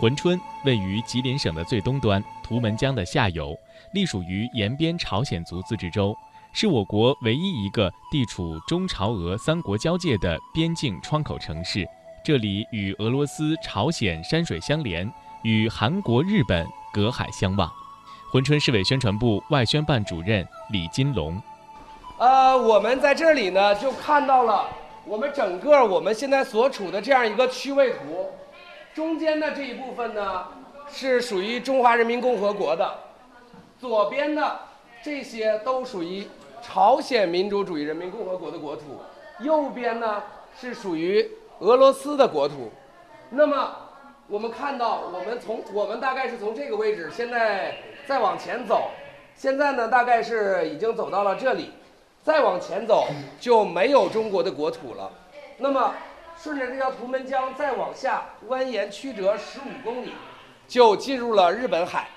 珲春位于吉林省的最东端，图们江的下游，隶属于延边朝鲜族自治州，是我国唯一一个地处中朝俄三国交界的边境窗口城市。这里与俄罗斯、朝鲜山水相连，与韩国、日本隔海相望。珲春市委宣传部外宣办主任李金龙。呃，我们在这里呢，就看到了我们整个我们现在所处的这样一个区位图。中间的这一部分呢，是属于中华人民共和国的；左边的这些都属于朝鲜民主主义人民共和国的国土；右边呢是属于俄罗斯的国土。那么我们看到，我们从我们大概是从这个位置，现在再往前走，现在呢大概是已经走到了这里。再往前走就没有中国的国土了。那么，顺着这条图们江再往下蜿蜒曲折十五公里，就进入了日本海。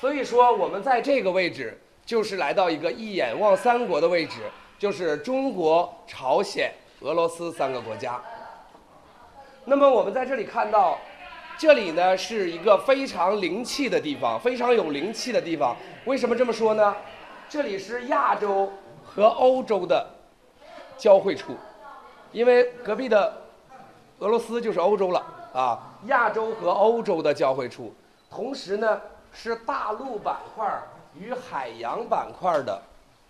所以说，我们在这个位置就是来到一个一眼望三国的位置，就是中国、朝鲜、俄罗斯三个国家。那么我们在这里看到，这里呢是一个非常灵气的地方，非常有灵气的地方。为什么这么说呢？这里是亚洲。和欧洲的交汇处，因为隔壁的俄罗斯就是欧洲了啊。亚洲和欧洲的交汇处，同时呢是大陆板块与海洋板块的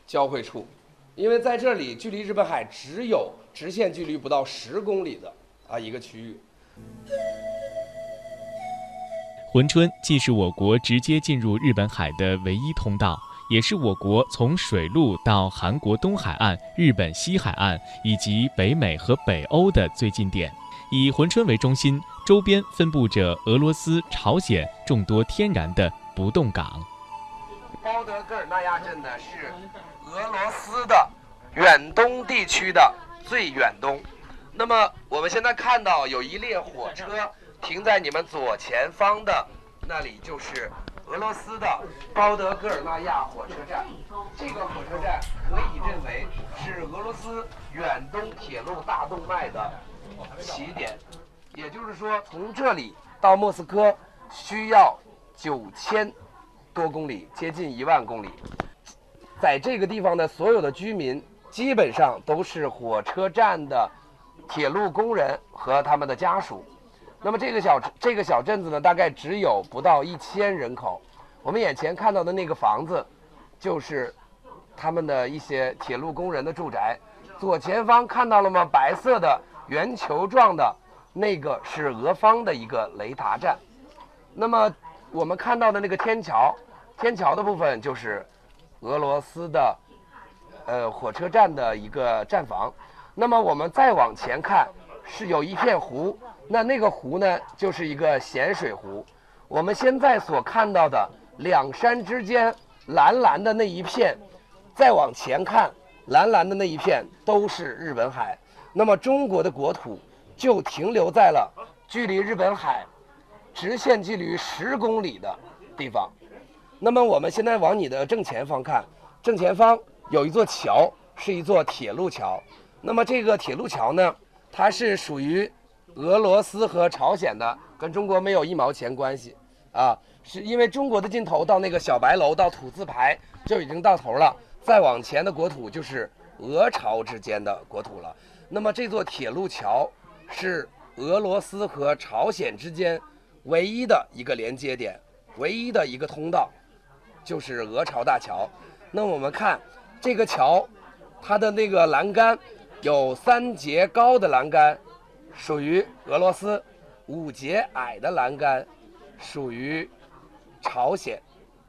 交汇处，因为在这里距离日本海只有直线距离不到十公里的啊一个区域。珲春既是我国直接进入日本海的唯一通道。也是我国从水路到韩国东海岸、日本西海岸以及北美和北欧的最近点。以珲春为中心，周边分布着俄罗斯、朝鲜众多天然的不动港。包德戈尔纳亚镇呢是俄罗斯的远东地区的最远东。那么我们现在看到有一列火车停在你们左前方的那里，就是。俄罗斯的包德戈尔纳亚火车站，这个火车站可以认为是俄罗斯远东铁路大动脉的起点。也就是说，从这里到莫斯科需要九千多公里，接近一万公里。在这个地方的所有的居民，基本上都是火车站的铁路工人和他们的家属。那么这个小这个小镇子呢，大概只有不到一千人口。我们眼前看到的那个房子，就是他们的一些铁路工人的住宅。左前方看到了吗？白色的圆球状的那个是俄方的一个雷达站。那么我们看到的那个天桥，天桥的部分就是俄罗斯的呃火车站的一个站房。那么我们再往前看，是有一片湖。那那个湖呢，就是一个咸水湖。我们现在所看到的两山之间蓝蓝的那一片，再往前看，蓝蓝的那一片都是日本海。那么中国的国土就停留在了距离日本海直线距离十公里的地方。那么我们现在往你的正前方看，正前方有一座桥，是一座铁路桥。那么这个铁路桥呢，它是属于。俄罗斯和朝鲜的跟中国没有一毛钱关系，啊，是因为中国的尽头到那个小白楼到土字牌就已经到头了，再往前的国土就是俄朝之间的国土了。那么这座铁路桥是俄罗斯和朝鲜之间唯一的一个连接点，唯一的一个通道，就是俄朝大桥。那我们看这个桥，它的那个栏杆有三节高的栏杆。属于俄罗斯，五节矮的栏杆属于朝鲜。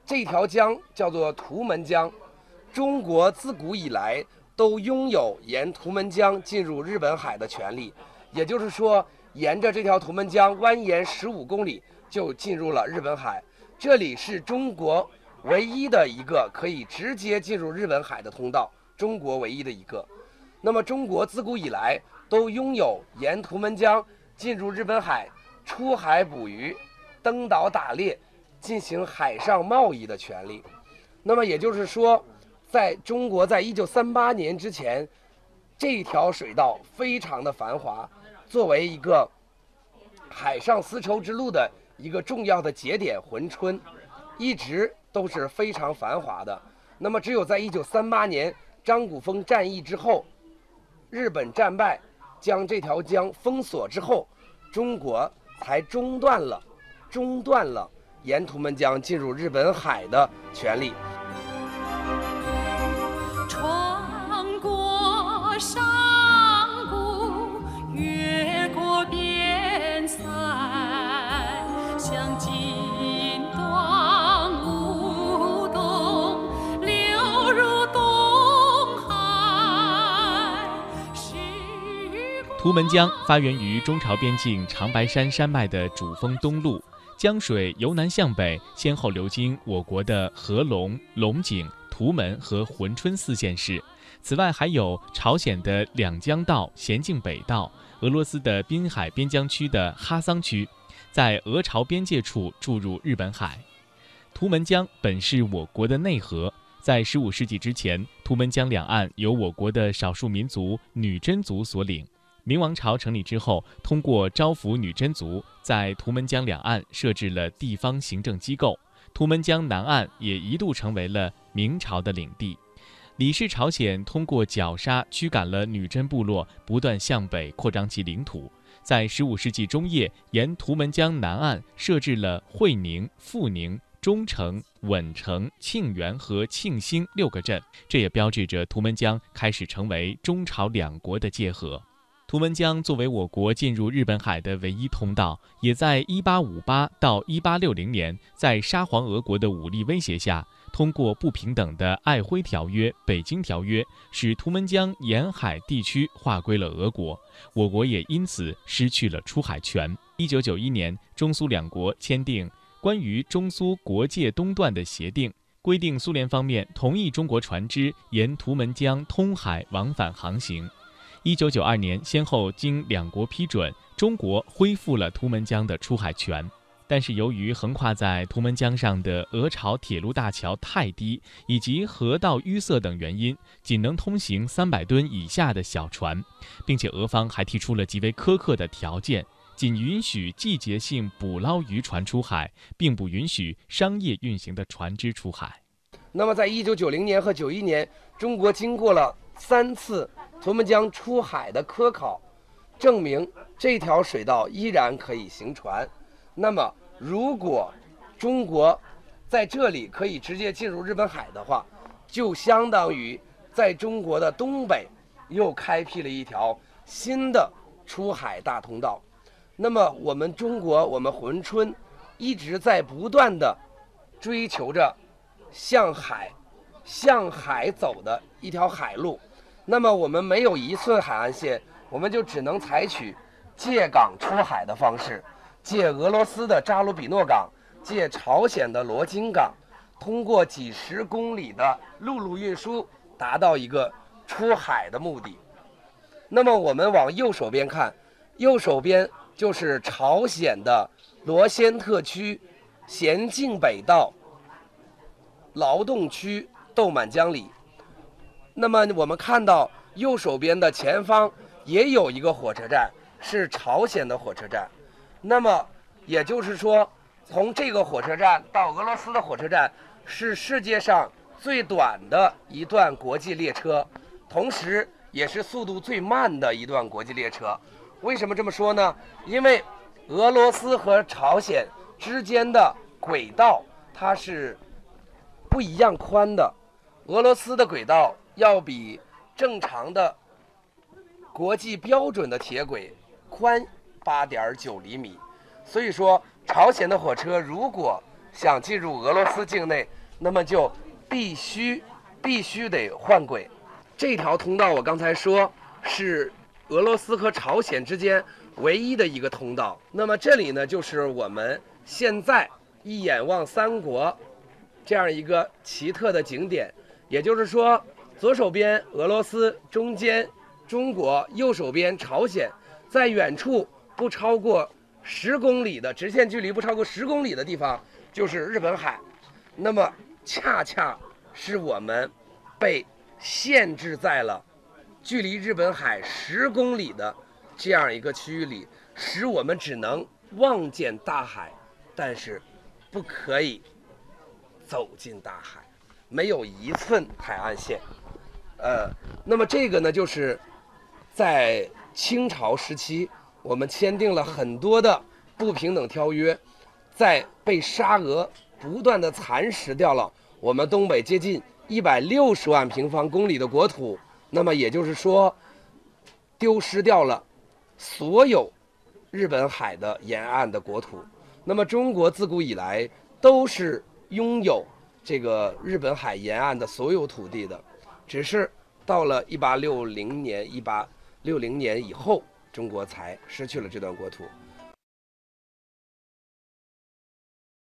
这条江叫做图门江。中国自古以来都拥有沿图门江进入日本海的权利，也就是说，沿着这条图门江蜿蜒十五公里就进入了日本海。这里是中国唯一的一个可以直接进入日本海的通道，中国唯一的一个。那么，中国自古以来。都拥有沿图们江进入日本海、出海捕鱼、登岛打猎、进行海上贸易的权利。那么也就是说，在中国在一九三八年之前，这条水道非常的繁华，作为一个海上丝绸之路的一个重要的节点珲春，一直都是非常繁华的。那么，只有在一九三八年张古峰战役之后，日本战败，将这条江封锁之后，中国才中断了，中断了沿途们将进入日本海的权利。图们江发源于中朝边境长白山山脉的主峰东麓，江水由南向北，先后流经我国的合龙、龙井、图门和珲春四县市。此外，还有朝鲜的两江道、咸镜北道，俄罗斯的滨海边疆区的哈桑区，在俄朝边界处注入日本海。图们江本是我国的内河，在15世纪之前，图们江两岸由我国的少数民族女真族所领。明王朝成立之后，通过招抚女真族，在图们江两岸设置了地方行政机构。图们江南岸也一度成为了明朝的领地。李氏朝鲜通过绞杀驱赶了女真部落，不断向北扩张其领土。在十五世纪中叶，沿图们江南岸设置了会宁、阜宁、忠城、稳城、庆元和庆兴六个镇，这也标志着图们江开始成为中朝两国的界河。图们江作为我国进入日本海的唯一通道，也在1858到1860年，在沙皇俄国的武力威胁下，通过不平等的《爱辉条约》《北京条约》，使图们江沿海地区划归了俄国，我国也因此失去了出海权。1991年，中苏两国签订关于中苏国界东段的协定，规定苏联方面同意中国船只沿图们江通海往返航行。一九九二年，先后经两国批准，中国恢复了图们江的出海权。但是由于横跨在图们江上的俄朝铁路大桥太低，以及河道淤塞等原因，仅能通行三百吨以下的小船，并且俄方还提出了极为苛刻的条件，仅允许季节性捕捞渔船出海，并不允许商业运行的船只出海。那么，在一九九零年和九一年，中国经过了三次图们江出海的科考，证明这条水道依然可以行船。那么，如果中国在这里可以直接进入日本海的话，就相当于在中国的东北又开辟了一条新的出海大通道。那么，我们中国，我们珲春一直在不断的追求着向海、向海走的一条海路。那么，我们没有一寸海岸线，我们就只能采取借港出海的方式。借俄罗斯的扎鲁比诺港，借朝鲜的罗津港，通过几十公里的陆路运输，达到一个出海的目的。那么我们往右手边看，右手边就是朝鲜的罗先特区咸镜北道劳动区豆满江里。那么我们看到右手边的前方也有一个火车站，是朝鲜的火车站。那么也就是说，从这个火车站到俄罗斯的火车站是世界上最短的一段国际列车，同时也是速度最慢的一段国际列车。为什么这么说呢？因为俄罗斯和朝鲜之间的轨道它是不一样宽的，俄罗斯的轨道要比正常的国际标准的铁轨宽。八点九厘米，所以说朝鲜的火车如果想进入俄罗斯境内，那么就必须必须得换轨。这条通道我刚才说是俄罗斯和朝鲜之间唯一的一个通道。那么这里呢，就是我们现在一眼望三国这样一个奇特的景点。也就是说，左手边俄罗斯，中间中国，右手边朝鲜，在远处。不超过十公里的直线距离，不超过十公里的地方就是日本海。那么，恰恰是我们被限制在了距离日本海十公里的这样一个区域里，使我们只能望见大海，但是不可以走进大海，没有一寸海岸线。呃，那么这个呢，就是在清朝时期，我们签订了很多的不平等条约，在被沙俄不断的蚕食掉了我们东北接近一百六十万平方公里的国土，那么也就是说，丢失掉了所有日本海的沿岸的国土。那么中国自古以来都是拥有这个日本海沿岸的所有土地的，只是到了一八六零年、一八六零年以后，中国才失去了这段国土。